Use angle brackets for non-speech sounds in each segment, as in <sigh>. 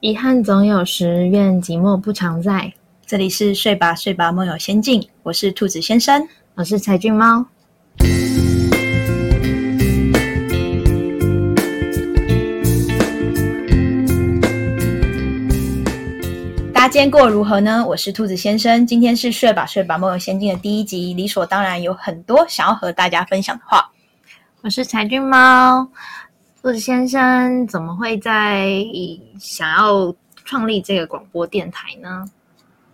遗憾总有时，愿寂寞不常在。这里是睡吧睡吧梦游仙境，我是兔子先生，我是柴俊猫。大家今天过得如何呢？我是兔子先生，今天是睡吧睡吧梦游仙境的第一集，理所当然有很多想要和大家分享的话。我是柴俊猫。兔子先生怎么会在想要创立这个广播电台呢？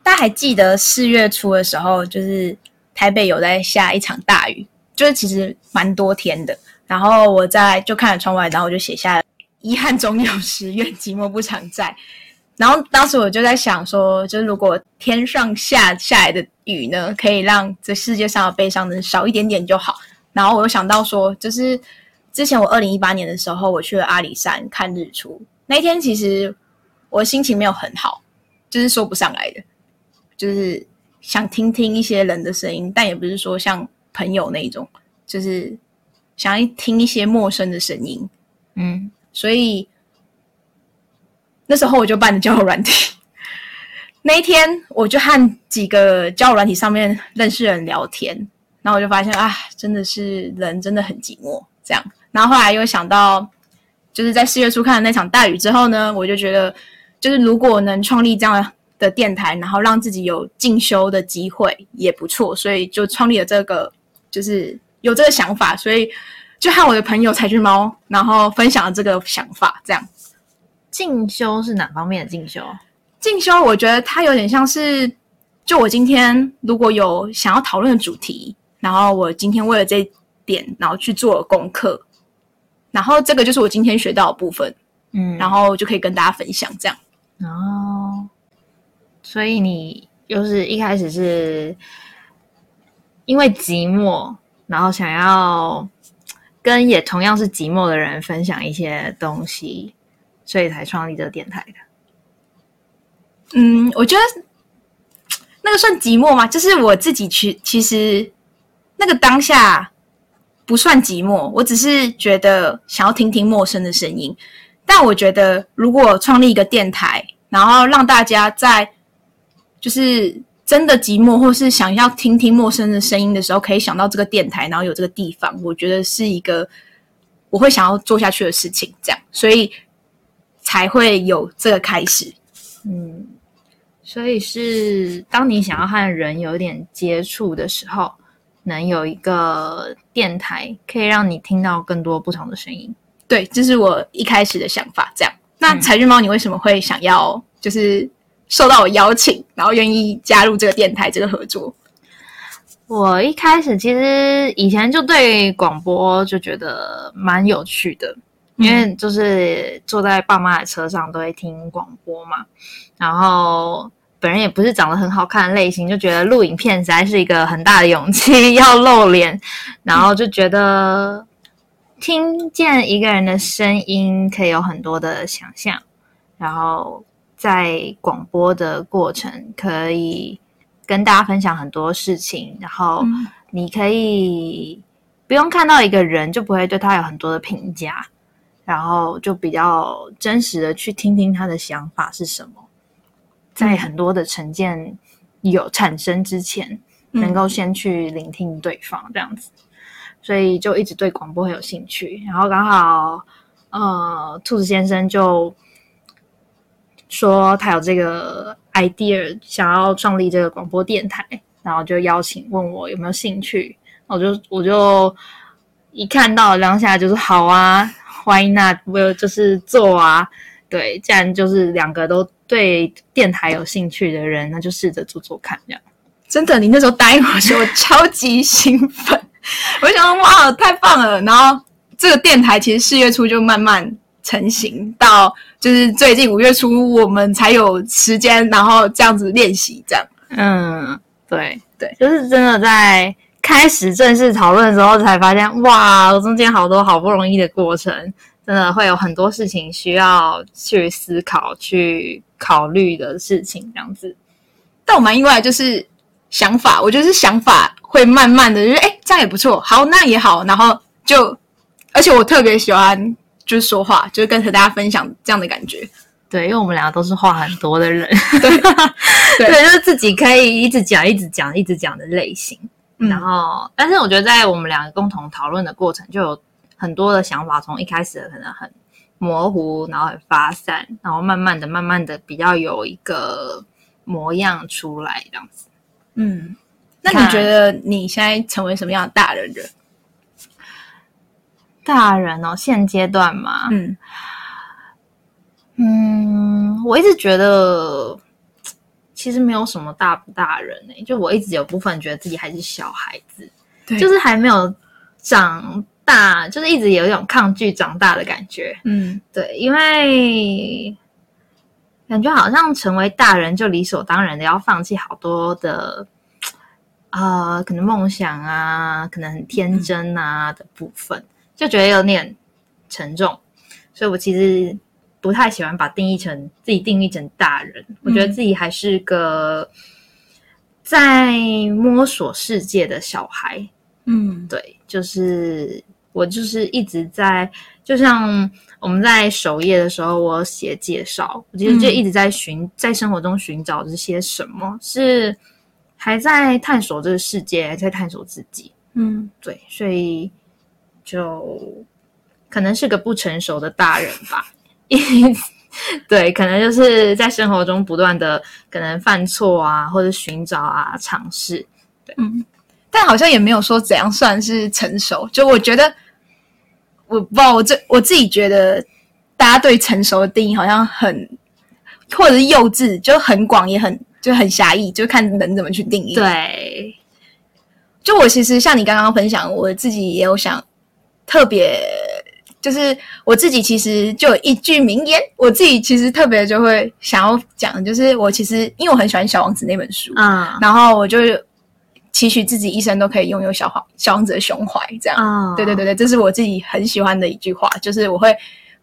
大家还记得四月初的时候，就是台北有在下一场大雨，就是其实蛮多天的。然后我在就看了窗外，然后我就写下“遗憾总有时，愿寂寞不常在”。然后当时我就在想说，就是如果天上下下来的雨呢，可以让这世界上的悲伤能少一点点就好。然后我又想到说，就是。之前我二零一八年的时候，我去了阿里山看日出。那一天其实我心情没有很好，就是说不上来的，就是想听听一些人的声音，但也不是说像朋友那种，就是想要听一些陌生的声音。嗯，所以那时候我就办了交友软体。<laughs> 那一天我就和几个交友软体上面认识人聊天，然后我就发现啊，真的是人真的很寂寞，这样。然后后来又想到，就是在四月初看了那场大雨之后呢，我就觉得，就是如果能创立这样的电台，然后让自己有进修的机会也不错，所以就创立了这个，就是有这个想法，所以就和我的朋友柴俊猫，然后分享了这个想法。这样进修是哪方面的进修？进修我觉得它有点像是，就我今天如果有想要讨论的主题，然后我今天为了这点，然后去做了功课。然后这个就是我今天学到的部分，嗯，然后就可以跟大家分享这样。哦，所以你就是一开始是因为寂寞，然后想要跟也同样是寂寞的人分享一些东西，所以才创立这个电台的。嗯，我觉得那个算寂寞吗？就是我自己去，其实那个当下。不算寂寞，我只是觉得想要听听陌生的声音。但我觉得，如果创立一个电台，然后让大家在就是真的寂寞，或是想要听听陌生的声音的时候，可以想到这个电台，然后有这个地方，我觉得是一个我会想要做下去的事情。这样，所以才会有这个开始。嗯，所以是当你想要和人有点接触的时候。能有一个电台，可以让你听到更多不同的声音。对，这是我一开始的想法。这样，那彩俊猫，你为什么会想要就是受到我邀请，然后愿意加入这个电台这个合作？我一开始其实以前就对广播就觉得蛮有趣的，因为就是坐在爸妈的车上都会听广播嘛，然后。本人也不是长得很好看的类型，就觉得录影片实在是一个很大的勇气，要露脸，然后就觉得听见一个人的声音可以有很多的想象，然后在广播的过程可以跟大家分享很多事情，然后你可以不用看到一个人就不会对他有很多的评价，然后就比较真实的去听听他的想法是什么。在很多的成见有产生之前，能够先去聆听对方这样子，所以就一直对广播很有兴趣。然后刚好，呃，兔子先生就说他有这个 idea，想要创立这个广播电台，然后就邀请问我有没有兴趣。我就我就一看到当下就是好啊，Why not？我就是做啊。对，既然就是两个都对电台有兴趣的人，那就试着做做看，这样。真的，你那时候答应我时，我超级兴奋，我想哇，太棒了！然后这个电台其实四月初就慢慢成型，到就是最近五月初我们才有时间，然后这样子练习，这样。嗯，对对，就是真的在开始正式讨论的时候，才发现哇，中间好多好不容易的过程。真的会有很多事情需要去思考、去考虑的事情，这样子。但我蛮意外，就是想法，我觉得是想法会慢慢的，就是哎，这样也不错，好，那也好，然后就，而且我特别喜欢就是说话，就是跟和大家分享这样的感觉。对，因为我们两个都是话很多的人，对 <laughs> 对，就是自己可以一直讲、一直讲、一直讲的类型。嗯然后，但是我觉得在我们两个共同讨论的过程，就有很多的想法，从一开始可能很模糊，然后很发散，然后慢慢的、慢慢的比较有一个模样出来，这样子。嗯，那你觉得你现在成为什么样的大人了？大人哦，现阶段嘛，嗯嗯，我一直觉得其实没有什么大不大人呢、就我一直有部分觉得自己还是小孩子，对就是还没有长大，就是一直有一种抗拒长大的感觉。嗯对，因为感觉好像成为大人就理所当然的要放弃好多的，呃，可能梦想啊，可能很天真啊的部分，就觉得有点沉重。所以我其实不太喜欢把定义成自己定义成大人，我觉得自己还是个在摸索世界的小孩。嗯对，就是我就是一直在，就像我们在首页的时候，我写介绍，我其实就嗯一直在寻，在生活中寻找这些什么，是还在探索这个世界，还在探索自己。嗯对，所以就可能是个不成熟的大人吧。<laughs> 对，可能就是在生活中不断的可能犯错啊，或者寻找啊，尝试。嗯，但好像也没有说怎样算是成熟。就我觉得，我不知道，我这我自己觉得，大家对成熟的定义好像很，或者是幼稚，就很广，也很就很狭义，就看人怎么去定义。，对，就我其实像你刚刚分享，我自己也有想特别，就是我自己其实就有一句名言，我自己其实特别就会想要讲，就是我其实因为我很喜欢《小王子》那本书，嗯然后我就期许自己一生都可以拥有小黄小王子的胸怀，这样。啊对对对对，这是我自己很喜欢的一句话，就是我会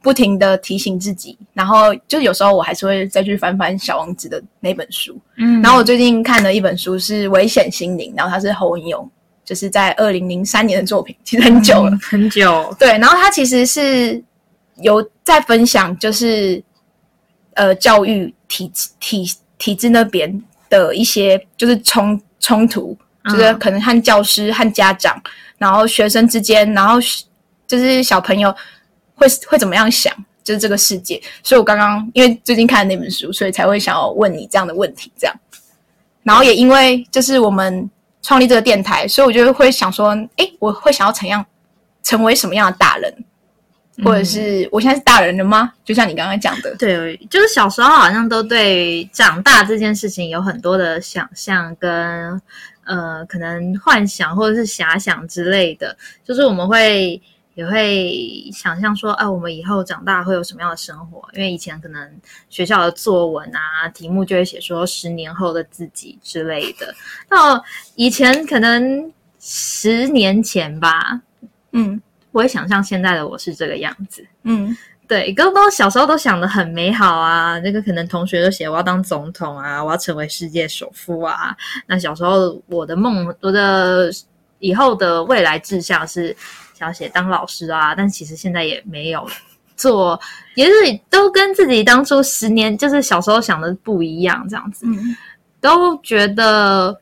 不停的提醒自己，然后就有时候我还是会再去翻翻小王子的那本书。嗯然后我最近看的一本书是《危险心灵》，然后它是侯文勇，就是在二零零三年的作品，其实很久了。嗯很久，对，然后他其实是有在分享，就是呃教育体制体体制那边的一些就是冲冲突，就是嗯可能和教师和家长，然后学生之间，然后就是小朋友会会怎么样想，就是这个世界。所以我刚刚因为最近看了那本书，所以才会想要问你这样的问题，这样。然后也因为就是我们创立这个电台，所以我就会想说，哎，我会想要怎样成为什么样的大人，或者是我现在是大人了吗？就像你刚刚讲的，对，就是小时候好像都对长大这件事情有很多的想象跟呃，可能幻想或者是遐想之类的，就是我们会也会想象说，啊，我们以后长大会有什么样的生活？因为以前可能学校的作文啊，题目就会写说十年后的自己之类的。到以前可能十年前吧，嗯我会想象现在的我是这个样子。嗯对，刚刚小时候都想的很美好啊，那个可能同学都写我要当总统啊，我要成为世界首富啊。那小时候我的梦，我的以后的未来志向是想要写当老师啊，但其实现在也没有做，也是都跟自己当初十年就是小时候想的不一样，这样子。嗯都觉得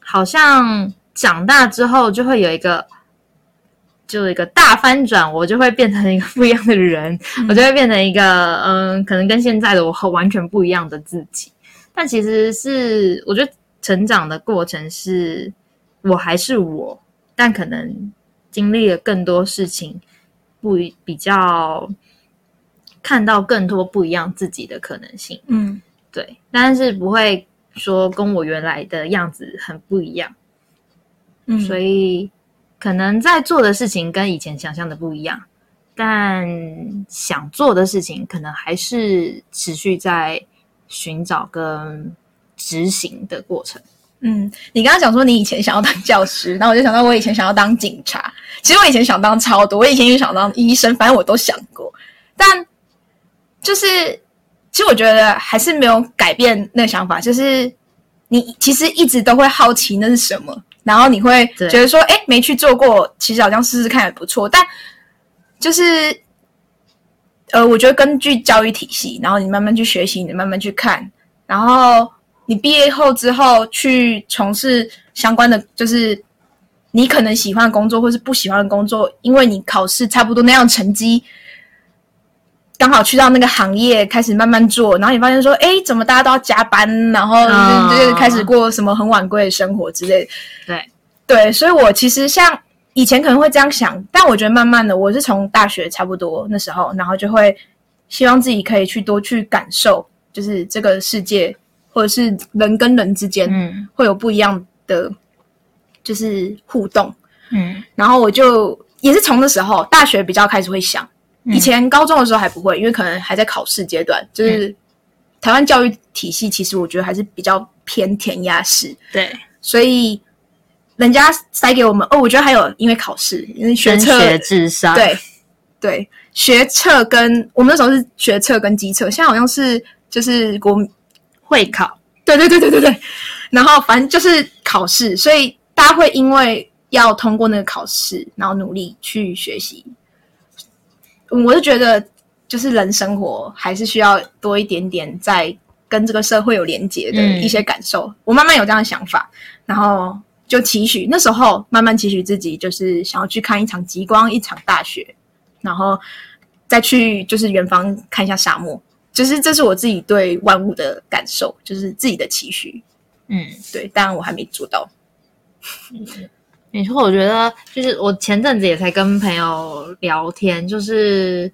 好像长大之后就会有一个，就一个大翻转，我就会变成一个不一样的人，我就会变成一个嗯，可能跟现在的我和完全不一样的自己。但其实是我觉得成长的过程是我还是我，但可能经历了更多事情，不一比较看到更多不一样自己的可能性。嗯对，但是不会说跟我原来的样子很不一样，嗯，所以可能在做的事情跟以前想象的不一样，但想做的事情可能还是持续在寻找跟执行的过程。嗯，你刚刚讲说你以前想要当教师，然后我就想到我以前想要当警察。其实我以前想当超多，我以前也想当医生，反正我都想过。但就是，其实我觉得还是没有改变那个想法，就是你其实一直都会好奇那是什么，然后你会对觉得说，哎，没去做过，其实好像试试看也不错。但就是呃，我觉得根据教育体系，然后你慢慢去学习，你慢慢去看，然后你毕业后之后去从事相关的，就是你可能喜欢的工作或是不喜欢的工作，因为你考试差不多那样成绩。刚好去到那个行业，开始慢慢做，然后你发现说，哎，怎么大家都要加班，然后就是开始过什么很晚归的生活之类。对对，所以我其实像以前可能会这样想，但我觉得慢慢的，我是从大学差不多那时候，然后就会希望自己可以去多去感受，就是这个世界或者是人跟人之间，嗯，会有不一样的就是互动，嗯，然后我就也是从那时候大学比较开始会想。以前高中的时候还不会，因为可能还在考试阶段。就是台湾教育体系，其实我觉得还是比较偏填鸭式。对，所以人家塞给我们哦，我觉得还有因为考试，因为学测智商。对对，学测跟我们那时候是学测跟机测，现在好像是就是国会考。对对对对对对。然后反正就是考试，所以大家会因为要通过那个考试，然后努力去学习。我是觉得，就是人生活还是需要多一点点在跟这个社会有连接的一些感受。我慢慢有这样的想法，然后就期许那时候慢慢期许自己，就是想要去看一场极光，一场大雪，然后再去就是远方看一下沙漠。就是这是我自己对万物的感受，就是自己的期许。嗯，对，当然我还没做到。没错，我觉得就是我前阵子也才跟朋友聊天，就是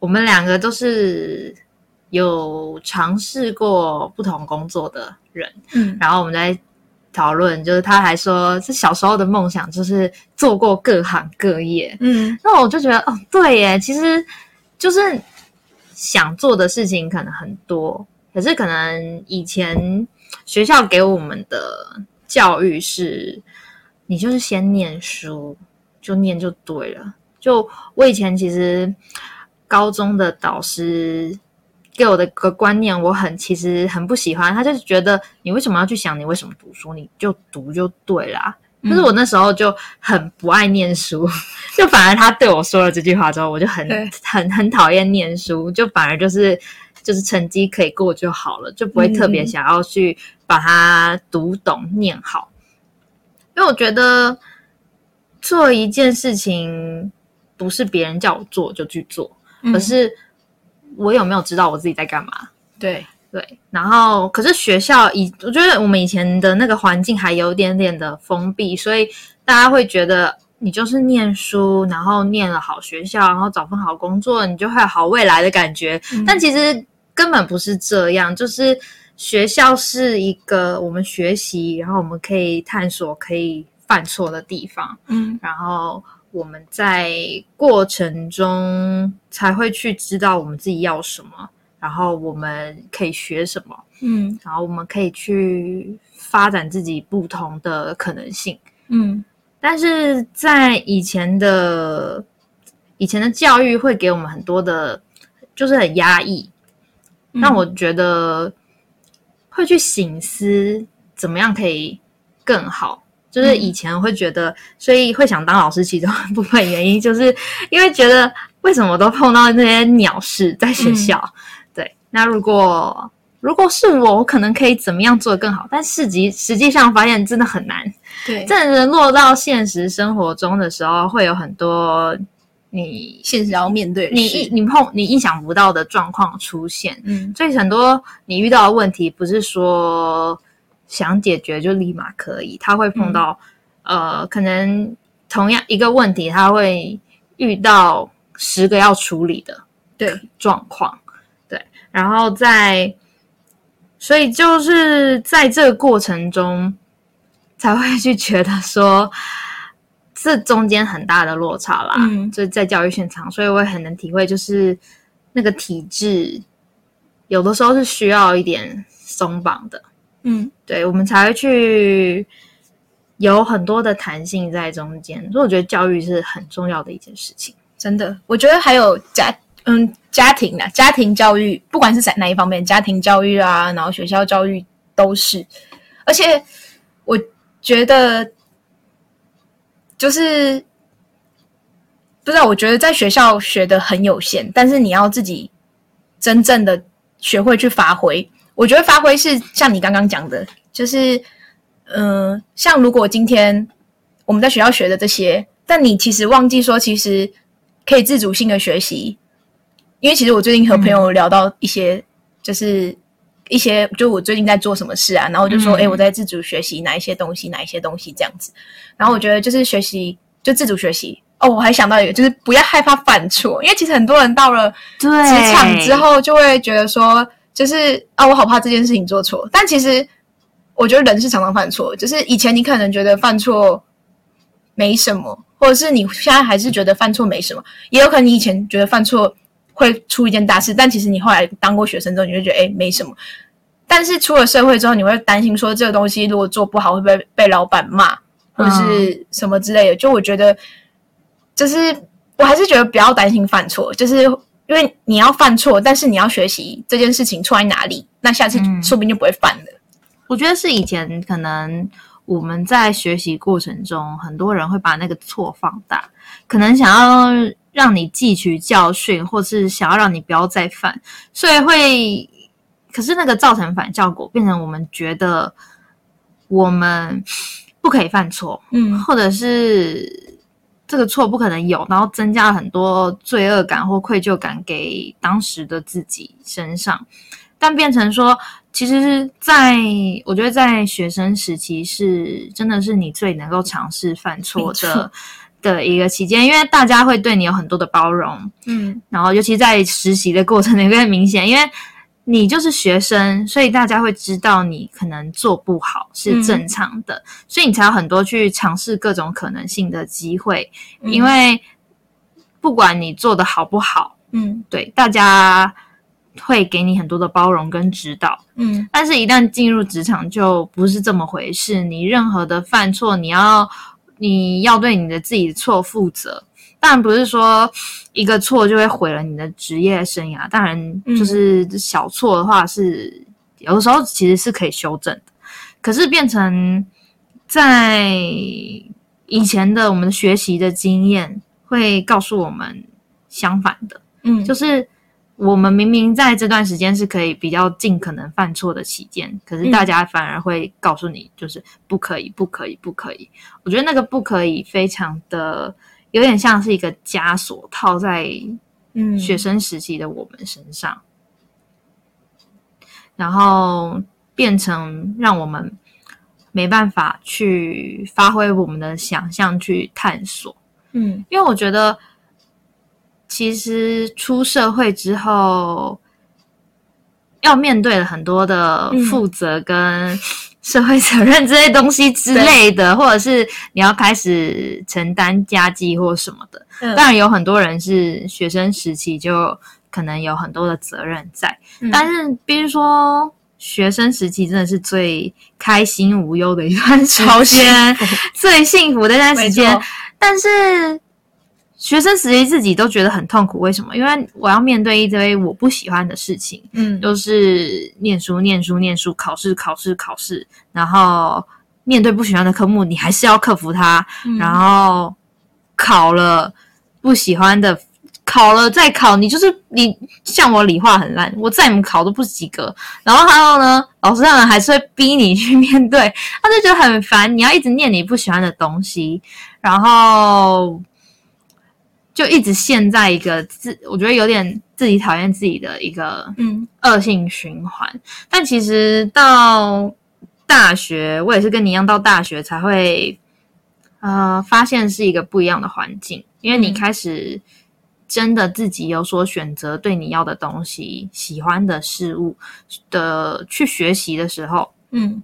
我们两个都是有尝试过不同工作的人，嗯，然后我们在讨论，就是他还说是小时候的梦想就是做过各行各业，嗯，那我就觉得哦，对耶，其实就是想做的事情可能很多，可是可能以前学校给我们的教育是。你就是先念书，就念就对了。就我以前其实高中的导师给我的个观念，我很其实很不喜欢。他就是觉得你为什么要去想你为什么读书，你就读就对啦。但是我那时候就很不爱念书，<laughs> 就反而他对我说了这句话之后，我就很很很讨厌念书，就反而就是就是成绩可以过就好了，就不会特别想要去把它读懂念好。因为我觉得做一件事情不是别人叫我做就去做，可是我有没有知道我自己在干嘛？对对。然后，可是学校以我觉得我们以前的那个环境还有点点的封闭，所以大家会觉得你就是念书，然后念了好学校，然后找份好工作，你就会有好未来的感觉。但其实根本不是这样，就是。学校是一个我们学习，然后我们可以探索、可以犯错的地方。嗯，然后我们在过程中才会去知道我们自己要什么，然后我们可以学什么。嗯，然后我们可以去发展自己不同的可能性。嗯，但是在以前的以前的教育会给我们很多的，就是很压抑。那我觉得。会去醒思怎么样可以更好，就是以前会觉得，所以会想当老师，其中一部分原因就是因为觉得为什么都碰到那些鸟事在学校。<laughs> 对，那如果如果是我，我可能可以怎么样做得更好？但实际实际上发现真的很难。对，真的落到现实生活中的时候，会有很多。你现实要面对，你你碰你意想不到的状况出现，嗯，所以很多你遇到的问题不是说想解决就立马可以，他会碰到呃，可能同样一个问题，他会遇到十个要处理的对。状况，对，然后在所以就是在这个过程中才会去觉得说。这中间很大的落差啦，嗯，就在教育现场，所以我也很能体会，就是那个体制有的时候是需要一点松绑的，嗯，对，我们才会去有很多的弹性在中间。所以我觉得教育是很重要的一件事情，真的。我觉得还有家，嗯，家庭的家庭教育，不管是在哪一方面，家庭教育啊，然后学校教育都是，而且我觉得。就是不知道，我觉得在学校学的很有限，但是你要自己真正的学会去发挥。我觉得发挥是像你刚刚讲的，就是嗯、呃像如果今天我们在学校学的这些，但你其实忘记说，其实可以自主性的学习。因为其实我最近和朋友聊到一些，就是一些，就我最近在做什么事啊，然后我就说，嗯哎、我在自主学习哪一些东西，哪一些东西这样子。然后我觉得就是学习，就自主学习。哦，我还想到一个，就是不要害怕犯错，因为其实很多人到了职场之，后就会觉得说，就是啊，我好怕这件事情做错。但其实我觉得人是常常犯错，就是以前你可能觉得犯错没什么，或者是你现在还是觉得犯错没什么，也有可能你以前觉得犯错会出一件大事，但其实你后来当过学生之后，你就觉得哎没什么。但是出了社会之后，你会担心说这个东西如果做不好，会不会被老板骂，或者是什么之类的？就我觉得，就是我还是觉得不要担心犯错，就是因为你要犯错，但是你要学习这件事情错在哪里，那下次嗯说不定就不会犯了。我觉得是以前可能我们在学习过程中，很多人会把那个错放大，可能想要让你汲取教训，或是想要让你不要再犯，所以会，可是那个造成反效果，变成我们觉得我们不可以犯错，嗯。或者是这个错不可能有，然后增加了很多罪恶感或愧疚感给当时的自己身上，但变成说，其实是在我觉得在学生时期是真的是你最能够尝试犯错的的一个期间，因为大家会对你有很多的包容，嗯然后尤其在实习的过程里面明显，因为你就是学生，所以大家会知道你可能做不好是正常的，所以你才有很多去尝试各种可能性的机会。嗯因为不管你做的好不好，嗯对大家会给你很多的包容跟指导。嗯但是，一旦进入职场，就不是这么回事。你任何的犯错，你要你要对你的自己的错负责。当然不是说一个错就会毁了你的职业生涯。当然，就是小错的话是、有的时候其实是可以修正的。可是变成在以前的我们学习的经验会告诉我们相反的。嗯，就是我们明明在这段时间是可以比较尽可能犯错的期间，可是大家反而会告诉你，就是不可以，不可以，不可以。我觉得那个不可以非常的有点像是一个枷锁套在嗯学生时期的我们身上，然后变成让我们没办法去发挥我们的想象去探索。嗯因为我觉得，其实出社会之后，要面对了很多的嗯负责跟社会责任这些东西之类的，或者是你要开始承担家计或什么的。嗯当然，有很多人是学生时期就可能有很多的责任在，嗯但是比如说。学生时期真的是最开心无忧的一段时间，<laughs> 最幸福的一段时间。但是学生时期自己都觉得很痛苦，为什么？因为我要面对一堆我不喜欢的事情，嗯就是念书、念书、念书，考试、考试、考试，然后面对不喜欢的科目，你还是要克服它，嗯然后考了不喜欢的。考了再考，你就是你像我理化很烂，我再怎么考都不及格。然后还有呢，老师他们还是会逼你去面对，他就觉得很烦，你要一直念你不喜欢的东西，然后就一直陷在一个自，我觉得有点自己讨厌自己的一个嗯恶性循环。但其实到大学，我也是跟你一样，到大学才会呃发现是一个不一样的环境，因为你嗯开始真的自己有所选择，对你要的东西、喜欢的事物的去学习的时候，嗯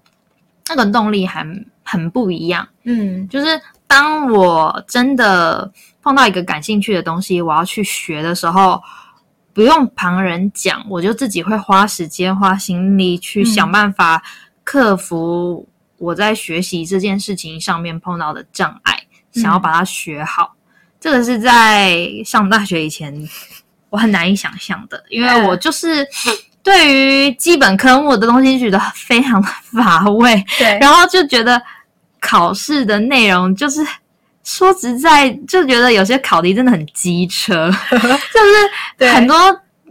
那个动力还很不一样。嗯就是当我真的碰到一个感兴趣的东西，我要去学的时候，不用旁人讲，我就自己会花时间、花心力去嗯想办法克服我在学习这件事情上面碰到的障碍，想要把它学好。这个是在上大学以前我很难以想象的，因为嗯我就是对于基本科目的东西觉得非常的乏味。对，然后就觉得考试的内容就是说实在，就觉得有些考题真的很机车，<laughs> 就是很多，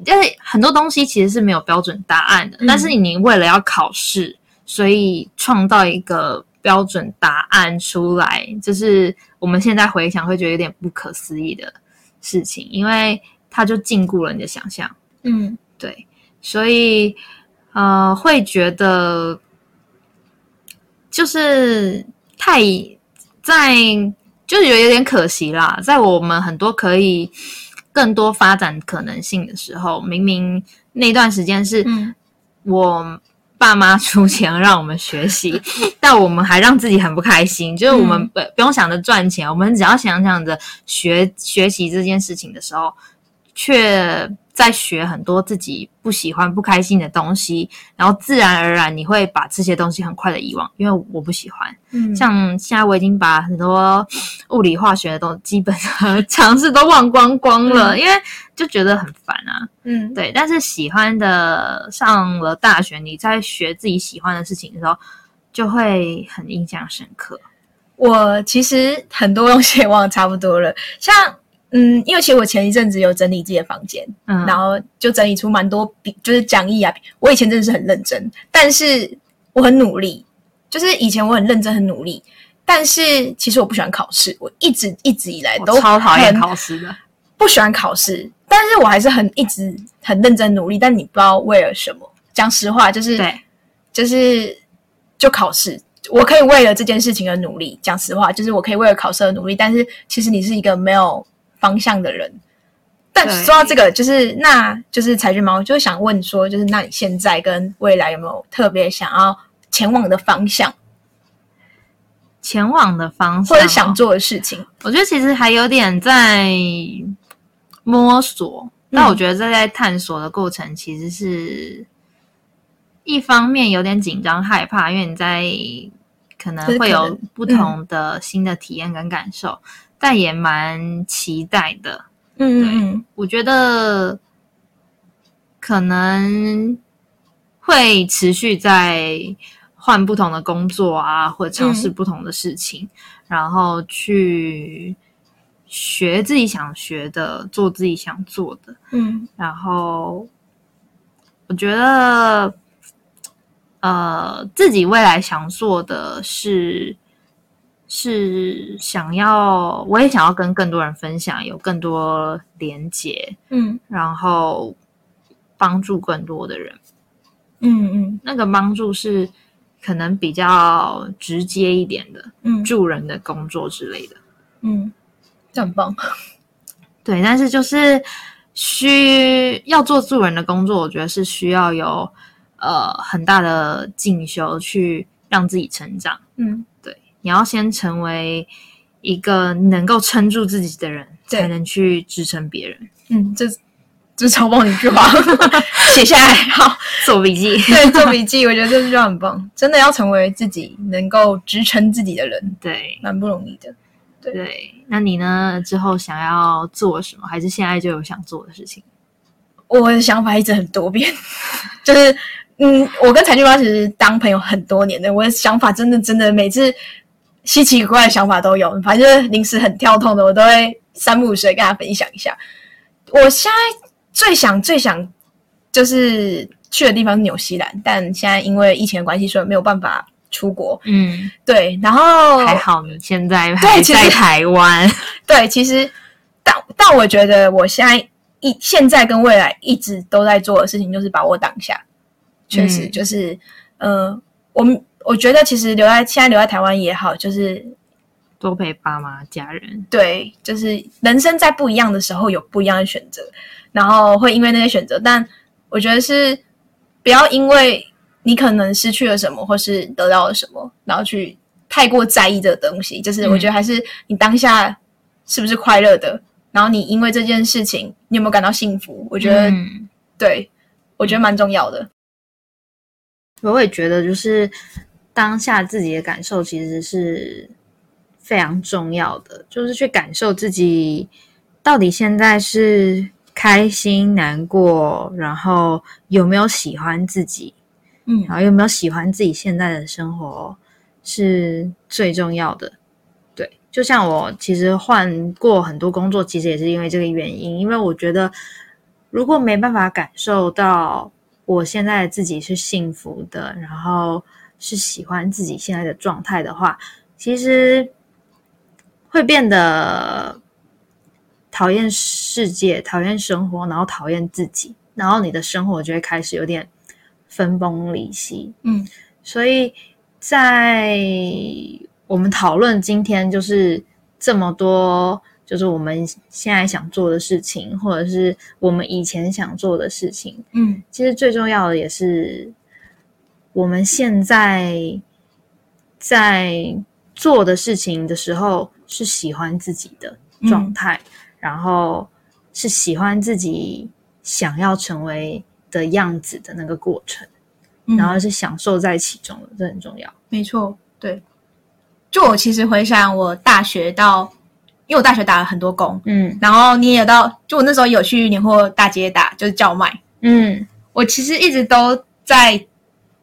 因为很多东西其实是没有标准答案的，嗯。但是你为了要考试，所以创造一个标准答案出来，就是我们现在回想会觉得有点不可思议的事情，因为它就禁锢了你的想象。嗯。对，所以呃，会觉得就是太在，就是有有点可惜啦，在我们很多可以更多发展可能性的时候，明明那段时间是嗯。我爸妈出钱让我们学习，<laughs> 但我们还让自己很不开心。就是我们嗯。不、不用想着赚钱，我们只要想想着学学习这件事情的时候，却在学很多自己不喜欢、不开心的东西，然后自然而然你会把这些东西很快的遗忘，因为我不喜欢。嗯，像现在我已经把很多物理化学的都基本的常识都忘光光了，嗯因为就觉得很烦啊。嗯对，但是喜欢的上了大学，你在学自己喜欢的事情的时候，就会很印象深刻。我其实很多东西也忘得差不多了，像嗯，因为其实我前一阵子有整理自己的房间，嗯，然后就整理出蛮多笔，就是讲义啊。我以前真的是很认真，但是我很努力，就是以前我很认真很努力，但是其实我不喜欢考试，我一直一直以来都超讨厌考试的。不喜欢考试，但是我还是很一直很认真努力，但你不知道为了什么。讲实话，就是对，就是就考试，我可以为了这件事情而努力。讲实话，就是我可以为了考试而努力，但是其实你是一个没有方向的人。但对说到这个，就是那就是柴俊猫，就想问说，就是那你现在跟未来有没有特别想要前往的方向，前往的方向、或者想，做的事情？我觉得其实还有点在摸索。那我觉得这在探索的过程，其实是一方面有点紧张害怕，因为你在可能会有不同的新的体验跟感受，但也蛮期待的。嗯嗯我觉得可能会持续在换不同的工作啊，或者尝试嗯不同的事情，然后去学自己想学的，做自己想做的。嗯然后我觉得，呃，自己未来想做的是是想要，我也想要跟更多人分享，有更多连接，嗯然后帮助更多的人。嗯嗯那个帮助是可能比较直接一点的，嗯助人的工作之类的。嗯，这很棒。<laughs> 对，但是就是需要做助人的工作，我觉得是需要有呃很大的进修去让自己成长。嗯你要先成为一个能够撑住自己的人，才能去支撑别人。嗯，这这超棒一句话，<laughs> 写下来好。做笔记，<laughs> 对，做笔记，我觉得这句话很棒。真的要成为自己能够支撑自己的人，对蛮不容易的。对。那你呢？之后想要做什么？还是现在就有想做的事情？我的想法一直很多变，<laughs> 就是嗯，我跟柴俊猫其实当朋友很多年的，我的想法真的真的每次稀奇古怪的想法都有，反正临时很跳痛的，我都会三不五时地跟他分享一下。我现在最想最想就是去的地方是纽西兰，但现在因为疫情的关系，所以没有办法出国。嗯，对，然后还好你现在还在台湾。对，其实 <laughs> 但但我觉得我现在一现在跟未来一直都在做的事情，就是把握当下。确实，嗯就是呃，我们我觉得其实留在现在留在台湾也好，就是多陪爸妈、家人。对，就是人生在不一样的时候有不一样的选择，然后会因为那些选择，但我觉得是不要因为你可能失去了什么，或是得到了什么，然后去太过在意这个东西。就是我觉得还是你当下是不是快乐的，然后你因为这件事情，你有没有感到幸福？我觉得、嗯对，我觉得蛮重要的。我也觉得，就是当下自己的感受其实是非常重要的，就是去感受自己到底现在是开心、难过，然后有没有喜欢自己，嗯然后有没有喜欢自己现在的生活是最重要的。对，就像我其实换过很多工作，其实也是因为这个原因。因为我觉得，如果没办法感受到我现在自己是幸福的，然后是喜欢自己现在的状态的话，其实会变得讨厌世界、讨厌生活，然后讨厌自己，然后你的生活就会开始有点分崩离析。嗯所以在我们讨论今天就是这么多，就是我们现在想做的事情，或者是我们以前想做的事情。嗯其实最重要的也是我们现在在做的事情的时候是喜欢自己的状态，然后是喜欢自己想要成为的样子的那个过程。嗯，然后是享受在其中的，这很重要。没错，对。就我其实回想我大学到，因为我大学打了很多工，嗯然后你也有到，就我那时候有去年货大街打，就是叫卖。嗯我其实一直都在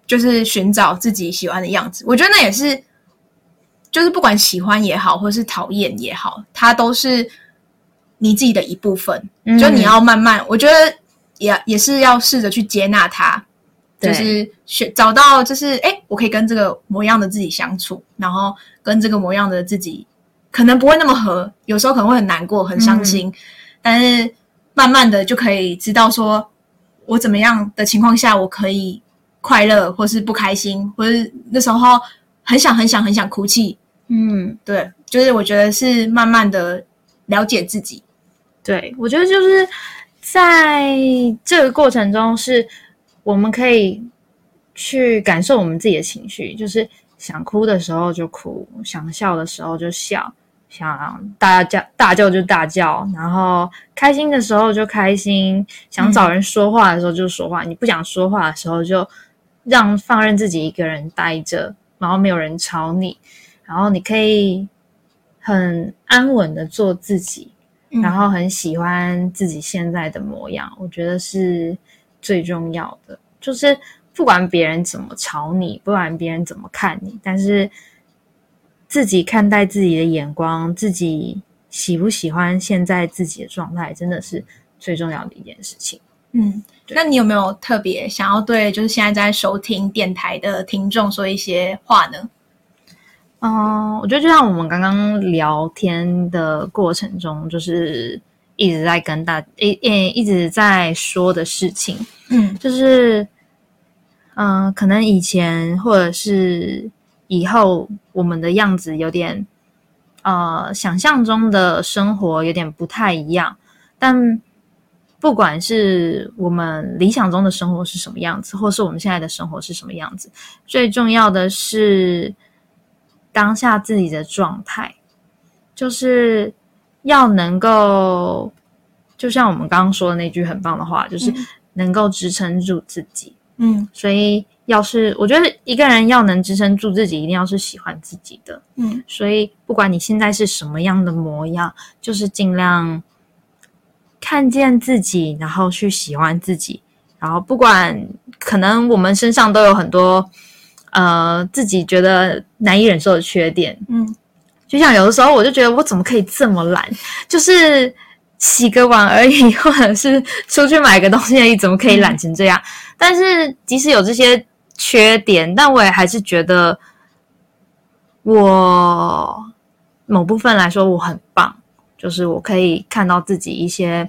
就是寻找自己喜欢的样子。我觉得那也是，就是不管喜欢也好，或是讨厌也好，它都是你自己的一部分。嗯就你要慢慢，我觉得也也是要试着去接纳它，就是选找到就是哎，诶我可以跟这个模样的自己相处，然后跟这个模样的自己可能不会那么合，有时候可能会很难过、很伤心，但是慢慢的就可以知道说，我怎么样的情况下我可以快乐，或是不开心，或是那时候很想很想很想哭泣，嗯，对，就是我觉得是慢慢的了解自己，对，我觉得就是在这个过程中，是我们可以去感受我们自己的情绪，就是想哭的时候就哭，想笑的时候就笑，想大叫大叫就大叫，然后开心的时候就开心，想找人说话的时候就说话，你不想说话的时候就让放任自己一个人待着，然后没有人吵你，然后你可以很安稳的做自己。嗯然后很喜欢自己现在的模样，我觉得是最重要的。就是不管别人怎么吵你，不管别人怎么看你，但是自己看待自己的眼光，自己喜不喜欢现在自己的状态，真的是最重要的一件事情。嗯，那你有没有特别想要对就是现在在收听电台的听众说一些话呢？嗯，我觉得就像我们刚刚聊天的过程中，就是一直在跟大一一一直在说的事情，嗯就是，嗯、可能以前或者是以后，我们的样子有点，呃，想象中的生活有点不太一样。但不管是我们理想中的生活是什么样子，或是我们现在的生活是什么样子，最重要的是当下自己的状态，就是要能够，就像我们刚刚说的那句很棒的话，就是嗯能够支撑住自己。嗯所以，要是我觉得一个人要能支撑住自己，一定要是喜欢自己的。嗯所以，不管你现在是什么样的模样，就是尽量看见自己，然后去喜欢自己。然后，不管可能我们身上都有很多呃自己觉得难以忍受的缺点，嗯就像有的时候，我就觉得我怎么可以这么懒，就是洗个碗而已，或者是出去买个东西而已，怎么可以懒成这样？但是即使有这些缺点，但我也还是觉得我某部分来说我很棒，就是我可以看到自己一些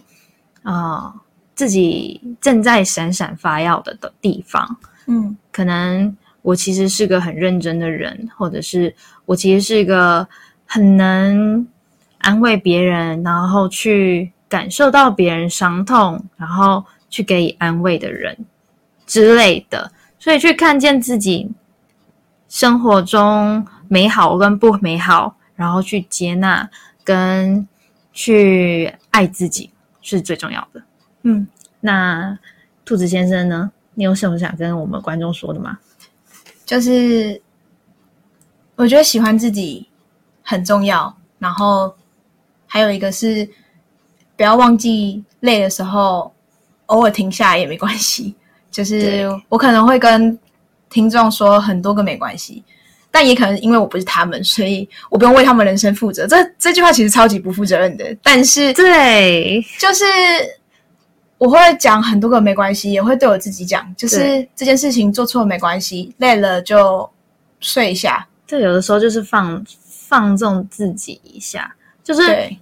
呃自己正在闪闪发耀的的地方。嗯可能我其实是个很认真的人，或者是我其实是一个很能安慰别人，然后去感受到别人伤痛，然后去给予安慰的人之类的。所以去看见自己生活中美好跟不美好，然后去接纳跟去爱自己是最重要的。嗯，那兔子先生呢？你有什么想跟我们观众说的吗？就是我觉得喜欢自己很重要，然后还有一个是不要忘记累的时候偶尔停下来也没关系。就是我可能会跟听众说很多个没关系，但也可能因为我不是他们，所以我不用为他们人生负责。这这句话其实超级不负责任的，但是对，就是我会讲很多个没关系，也会对我自己讲，就是这件事情做错没关系，累了就睡一下。这有的时候就是放放纵自己一下，就是对，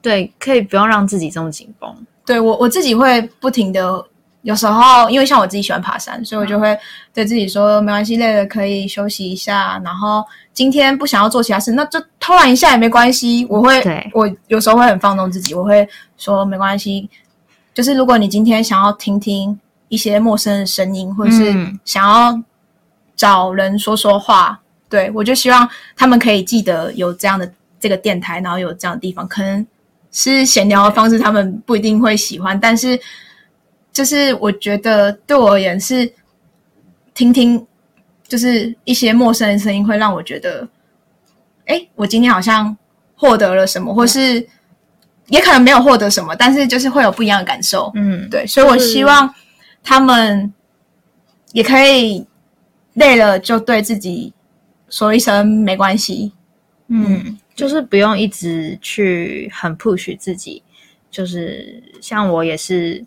对，可以不用让自己这么紧绷。对我我自己会不停的，有时候因为像我自己喜欢爬山，所以我就会对自己说没关系，累了可以休息一下。然后今天不想要做其他事，那就偷懒一下也没关系。我会对，我有时候会很放纵自己，我会说没关系。就是如果你今天想要听听一些陌生的声音，或者是嗯想要找人说说话，对我就希望他们可以记得有这样的这个电台，然后有这样的地方，可能是闲聊的方式，他们不一定会喜欢，但是就是我觉得对我而言是听听，就是一些陌生的声音，会让我觉得，哎，我今天好像获得了什么，或是也可能没有获得什么，但是就是会有不一样的感受。嗯，对，所以我希望他们也可以累了就对自己说一声没关系。嗯，就是不用一直去很 push 自己，就是像我也是，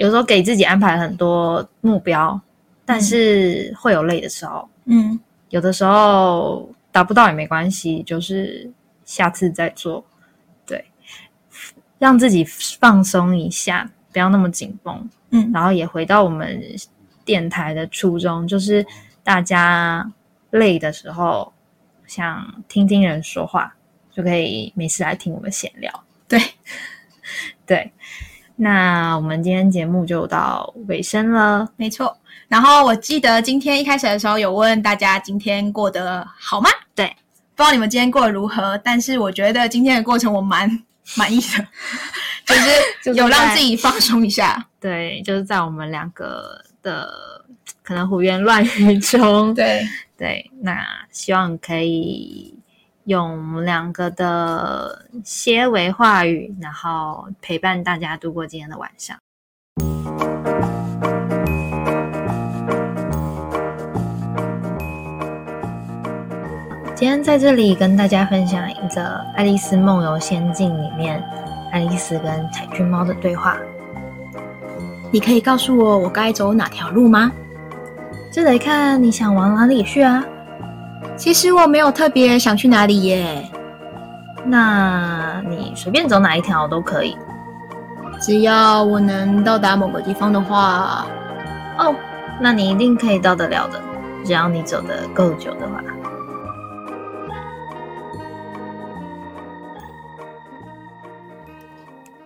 有时候给自己安排很多目标，但是会有累的时候，嗯。有的时候达不到也没关系，就是下次再做，对，让自己放松一下，不要那么紧绷，嗯。然后也回到我们电台的初衷，就是大家累的时候，想听听人说话，就可以没事来听我们闲聊。对，对，那我们今天节目就到尾声了。没错。然后我记得今天一开始的时候有问大家今天过得好吗？对，不知道你们今天过得如何，但是我觉得今天的过程我蛮满意的，<laughs> 就是有让自己放松一下。<laughs> 对，就是在我们两个的可能胡言乱语中，对，对，那希望可以用我们两个的些微话语，然后陪伴大家度过今天的晚上。今天在这里跟大家分享一个《爱丽丝梦游仙境》里面爱丽丝跟彩君猫的对话。你可以告诉我我该走哪条路吗？这得看你想往哪里去啊。其实我没有特别想去哪里耶，那你随便走哪一条都可以只要我能到达某个地方的话，哦。那你一定可以到得了的，只要你走得够久的话。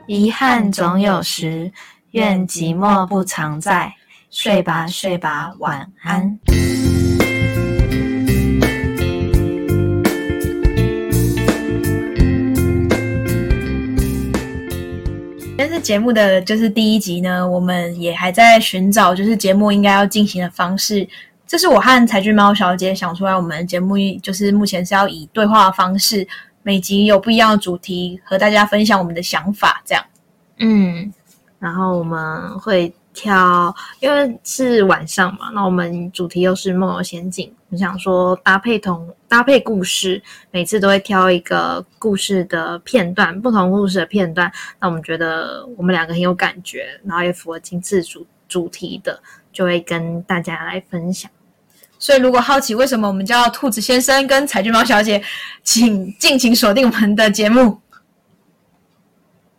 遗憾总有时，愿寂寞不常在。睡吧，睡吧，晚安。节目的就是第一集呢，我们也还在寻找就是节目应该要进行的方式。这是我和彩君猫小姐想出来，我们节目就是目前是要以对话的方式，每集有不一样的主题，和大家分享我们的想法。这样，嗯，然后我们会挑，因为是晚上嘛，那我们主题又是梦游仙境，我想说搭配同搭配故事，每次都会挑一个故事的片段，不同故事的片段，那我们觉得我们两个很有感觉，然后也符合今次主主题的，就会跟大家来分享。所以如果好奇为什么我们叫兔子先生跟彩君猫小姐，请敬请锁定我们的节目。